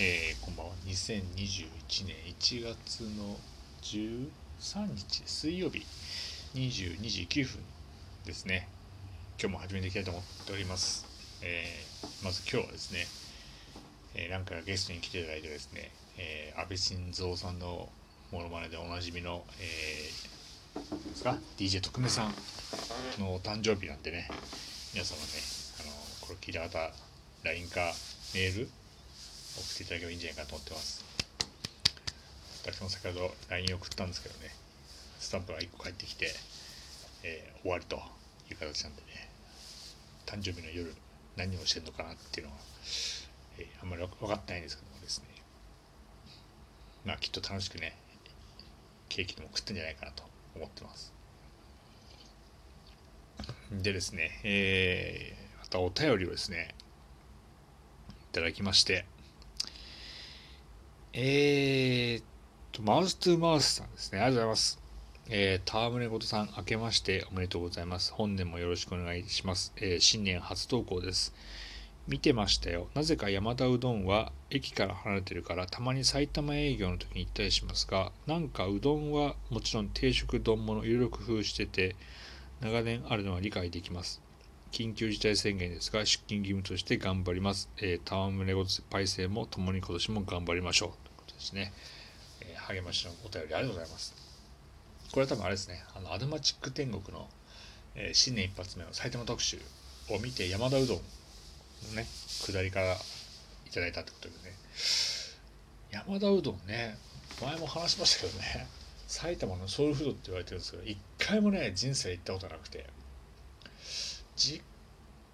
えー、こんばんは。2021年1月の13日、水曜日、22時9分ですね。今日も始めていきたいと思っております。えー、まず今日はですね、えー、なんかゲストに来ていただいてですね、えー、安倍晋三さんのものまねでおなじみの、えー、ですか？DJ 特命さんのお誕生日なんでね、皆様ね、あのこれ聞いた方、LINE かメール送っていただければいいんじゃないかと思ってます。私も先ほど LINE 送ったんですけどね、スタンプが1個返ってきて、えー、終わりという形なんでね、誕生日の夜何をしてんのかなっていうのは、えー、あんまり分かってないんですけどもですね、まあきっと楽しくね、ケーキでも食ったんじゃないかなと思ってます。でですね、えー、またお便りをですね、いただきまして、えー、と、マウス2マウスさんですね。ありがとうございます。えー、戯れごとさん、明けましておめでとうございます。本年もよろしくお願いします。えー、新年初投稿です。見てましたよ。なぜか山田うどんは駅から離れてるからたまに埼玉営業の時に行ったりしますが、なんかうどんはもちろん定食丼ものいろいろ工夫してて、長年あるのは理解できます。緊急事態宣言ですが、出勤義務として頑張ります。えー、戯れごとパイセンも共に今年も頑張りましょう。ですね、えー、励ましのお便りありがとうございます。これは多分あれですね、あのアドマチック天国の、えー、新年一発目の埼玉特集を見て山田うどんのね、下りからいただいたってことでね、山田うどんね、前も話しましたけどね、埼玉のソウルフードって言われてるんですけど、一回もね、人生行ったことなくて、実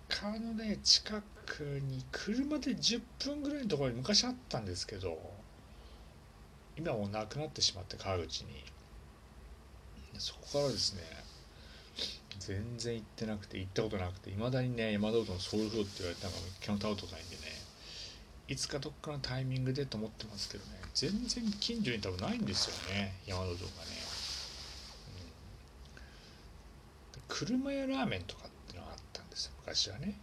家のね、近くに車で10分ぐらいのところに昔あったんですけど、今もうなくなってしまって川口に。そこからですね全然行ってなくて行ったことなくていまだにね山田うどんソウルフードって言われたのが基本食べたことないんでねいつかどっかのタイミングでと思ってますけどね全然近所に多分ないんですよね山田うどんがね、うん、車屋ラーメンとか昔はね。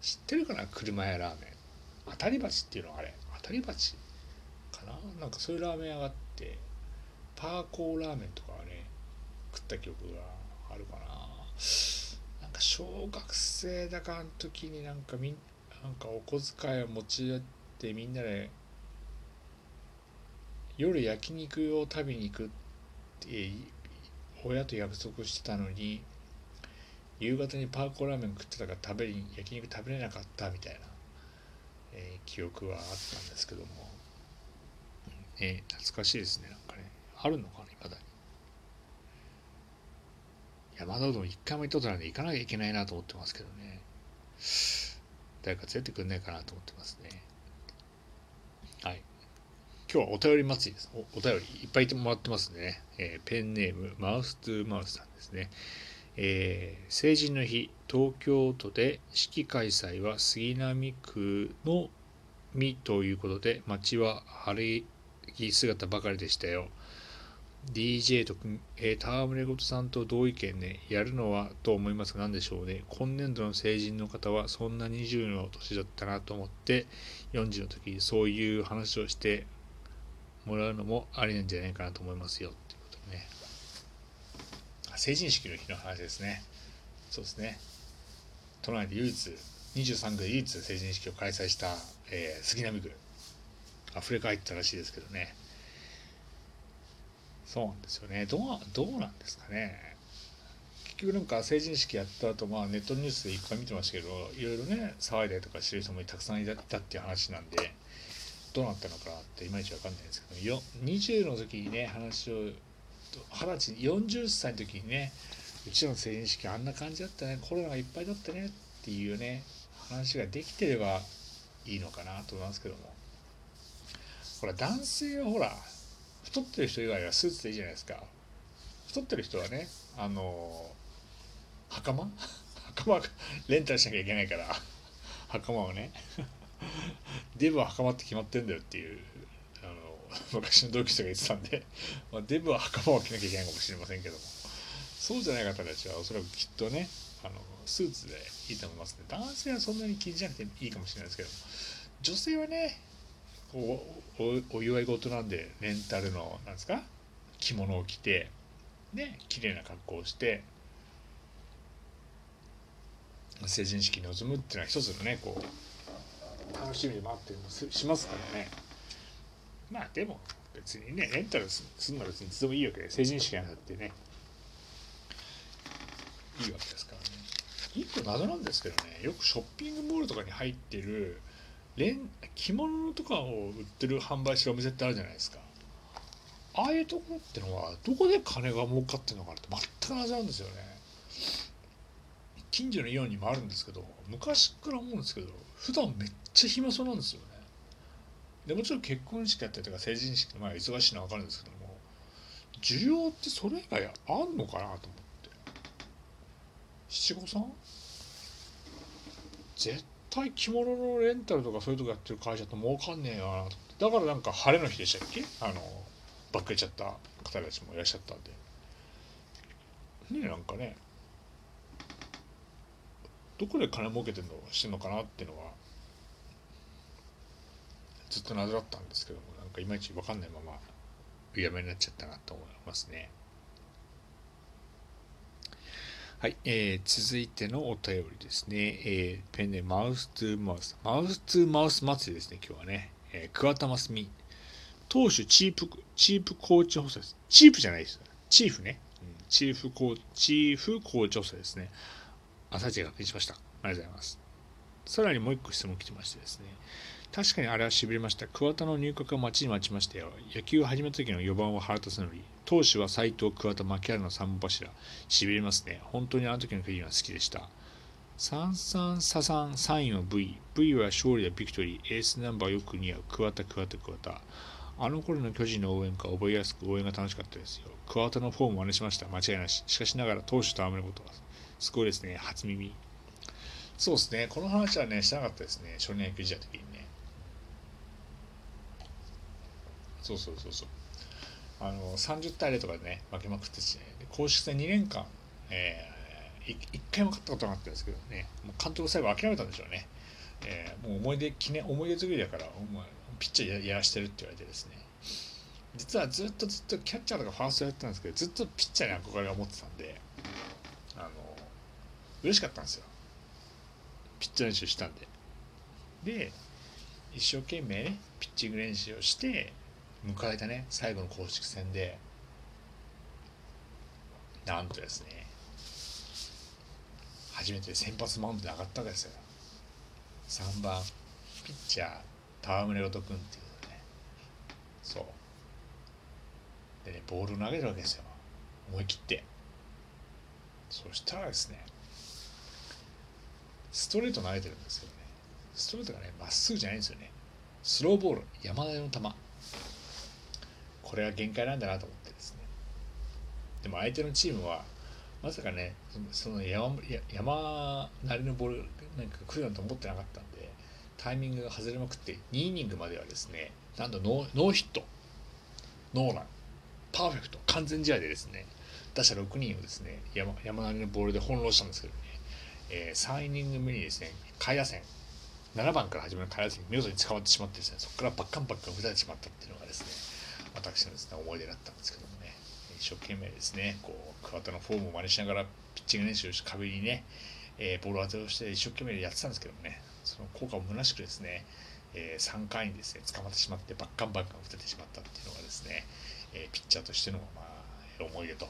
知ってるかな？車屋ラーメン。当たり鉢っていうのはあれ。当たり鉢かな？なんかそういうラーメン屋があって。パーコーラーメンとかはね食った記憶があるかな。なんか小学生だかの時になんかみんなんかお小遣いを持ち寄ってみんなで夜焼肉を食べに行くって親と約束してたのに夕方にパーコラーメン食ってたから食べに焼肉食べれなかったみたいな、えー、記憶はあったんですけどもね、懐かしいですね、なんかね。あるのかな、まだに。山田うどん一回も行ったことないんで行かなきゃいけないなと思ってますけどね。誰か連れてくんないかなと思ってますね。はい。今日はお便り祭りです。おお便りいっぱいもらってますね。えー、ペンネーム、マウストゥーマウスさんですね。えー、成人の日、東京都で式開催は杉並区のみということで、街は晴れい姿ばかりでしたよ。DJ と、えー、戯れごとさんと同意見ね、やるのはと思いますが何でしょうね。今年度の成人の方はそんな20の年だったなと思って、40の時そういう話をしてもらうのもありなんじゃないかなと思いますよ。成人式の日の話ですね。そうですね。都内で唯一、23区で唯一成人式を開催した、えー、杉並区。溢れ返ったらしいですけどねそうなんですよねどうどうなんですかね結局なんか成人式やった後まあネットニュースでいっぱい見てましたけどいろいろね騒いだりとかしてる人もたくさんいたっていう話なんでどうなったのかなっていまいちわかんないですけどよ20の時にね話を二十歳40歳の時にねうちの成人式あんな感じだったねコロナがいっぱいだったねっていうね話ができてればいいのかなと思いますけども。ほら男性はほら太ってる人以外はスーツでいいじゃないですか。太ってる人はねあの袴？袴レンタルしなきゃいけないから袴をね。デブは袴って決まってんだよっていう昔の同級生が言ってたんで、まあ、デブは袴を着なきゃいけないかもしれませんけども。そうじゃない方たちはおそらくきっとねあのスーツでいいと思いますね。男性はそんなに気にしなくていいかもしれないですけども。女性はねおお祝い事なんでレンタルのなんですか着物を着てね綺麗な格好をして成人式に臨むっていうのは一つのねこう楽しみでもあったりもしますからね。まあでも別にねレンタルするのは別にいつでもいいわけで成人式なんだってね。いいわけですからね。一個謎なんですけどね。よくショッピングモールとかに入ってるレン着物とかを売ってる販売してるお店ってあるじゃないですか。ああいうとこってのはどこで金が儲かってるのかなって全く謎なんですよね。近所のイオンにもあるんですけど昔から思うんですけど普段めっちゃ暇そうなんですよね。でもちろん結婚式やったりとか成人式の前は忙しいのは分かるんですけども需要ってそれ以外あんのかなと思って。七五三？絶対着物のレンタルとかそういうとこやってる会社って儲かんねえよなだからなんか晴れの日でしたっけ？あのばっかりちゃった方たちもいらっしゃったんで。ねえなんかねどこで金儲けてんのしてんのかなっていうのはずっと謎だったんですけどもなんかいまいち分かんないままやめになっちゃったなと思いますね。はい、えー、続いてのお便りですね、えー、ペンネマウストゥマウス。マウストゥマウス祭りですね今日はね、えー、桑田真澄。投手チープチープコーチ補佐です。チープじゃないです。チーフね、うん、チーフコーチーフコーチ補佐ですね。朝一確認しました。ありがとうございます。さらにもう一個質問来てましてですね。確かにあれはしびれました。桑田の入閣が待ちに待ちましたよ。野球を始めた時の4番は原田のり。投手は斎藤、桑田、牧原の3本柱。しびれますね。本当にあの時の国は好きでした。三三ササンサインは V。V は勝利やビクトリー。エースナンバーよく似合う。桑田、桑田、桑田。あの頃の巨人の応援歌覚えやすく応援が楽しかったですよ。桑田のフォームを真似しました。間違いなし。しかしながら投手と雨のことはすごいですね。初耳。そうですね。この話はね、しなかったですね。少年野球時代の時にね。そうそうそうそう。あの、30対0とかでね、負けまくってし、ね、公式戦2年間、えー、1回も勝ったことなかったんですけどね、もう監督最後諦めたんでしょうね。えー、もう思い出、記念、思い出作りだから、お前、ピッチャーやらしてるって言われてですね。実はずっとずっとキャッチャーとかファーストやってたんですけど、ずっとピッチャーに憧れを持ってたんで、あの、嬉しかったんですよ。ピッチャー練習したんで。で、一生懸命ね、ピッチング練習をして、迎えたね、最後の公式戦で、なんとですね、初めて先発マウンドで上がったわけですよ。3番、ピッチャー、戯れ音君っていうね。そう。でね、ボールを投げるわけですよ。思い切って。そしたらですね、ストレート投げてるんですよね。ストレートがね、まっすぐじゃないんですよね。スローボール、山田の球。これが限界なんだなと思ってですね。でも相手のチームは、まさかね、その山山なりのボールなんか来るなんて思ってなかったんで、タイミングが外れまくって、2イニングまではですね、なんとノーヒット、ノーラン、パーフェクト、完全試合でですね、打者6人をですね、山山なりのボールで翻弄したんですけどね、えー、3イニング目にですね、下位打線、7番から始まる下位打線に見事に捕まってしまってですね、そこからバッカンバッカン打たれてしまったっていうのがですね、私のですね、思い出だったんですけどもね、一生懸命ですね、こう、桑田のフォームを真似しながらピッチング練習して壁にね、えー、ボール当てをして一生懸命やってたんですけどもね、その効果も虚しくですね、えー、3回にですね、捕まってしまって、バッカンバッカン打たれてしまったっていうのがですね、えー、ピッチャーとしての、まあ、思い出と、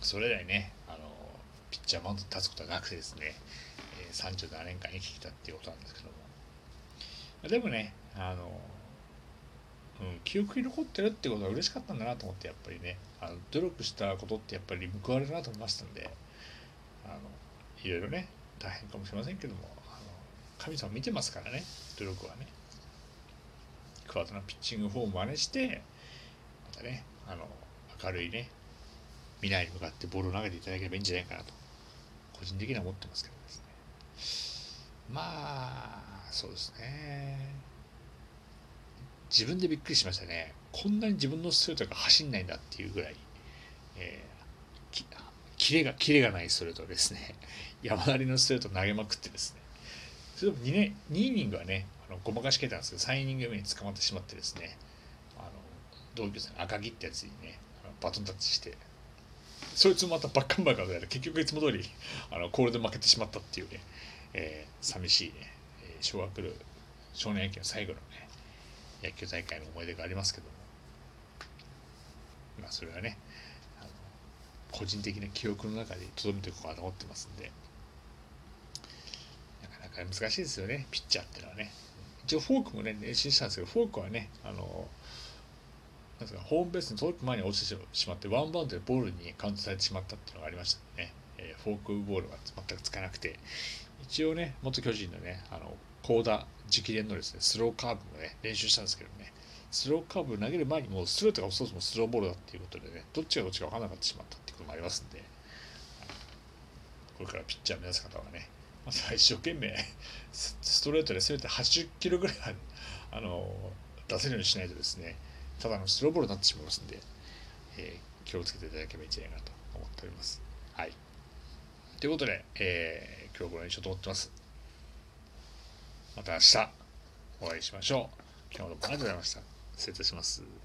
それ以来ね、あの、ピッチャーマウンドに立つことはなくてですね、えー、37年間生きてきたっていうことなんですけども。でもね、あの、記憶に残ってるってことは嬉しかったんだなと思って、やっぱりね、あの努力したことってやっぱり報われるなと思いましたんで、あの、いろいろね、大変かもしれませんけども、あの神様見てますからね、努力はね。桑田のピッチングフォームを真似して、またね、あの、明るいね、未来に向かってボールを投げていただければいいんじゃないかなと個人的には思ってますけどですね。まあそうですね。自分でびっくりしましたね。こんなに自分のストレートが走んないんだっていうぐらい、えー、きキレがキレがないストレートですね。山なりのストレート投げまくってですね。それでも 2, 年2イニングはねあのごまかし系なんですけど3イニング目に捕まってしまってですね。あの同級生の赤木ってやつにねあのバトンタッチして。そいつもまたバッカンバーカーで結局いつも通りあのコールで負けてしまったっていうね、えー、寂しいね、えー、小学の少年野球の最後のね野球大会の思い出がありますけども。まあそれはねあの個人的な記憶の中で留めていこうかと思ってますんで。なかなか難しいですよねピッチャーっていうのはね。一応フォークもね練習したんですけどフォークはねあのなんかホームベースに届く前に落ちてしまってワンバウンドでボールにカウントされてしまったっていうのがありましたね、えー、フォークボールが全くつかなくて。一応ね元巨人のねあの高田直伝のですねスローカーブもね練習したんですけどねスローカーブ投げる前にもうストレートがそもそもスローボールだっていうことでねどっちがどっちか分からなくなってしまったっていうこともありますんでこれからピッチャー目指す方はねまずは一生懸命ストレートでせめて80キロぐらいあの出せるようにしないとですねただのスローボールになってしまいますんで、えー、気をつけていただければいいんじゃないかなと思っております。はい。ということで、えー、今日ご覧にしようと思ってます。また明日お会いしましょう。今日もどうもありがとうございました。失礼いたします。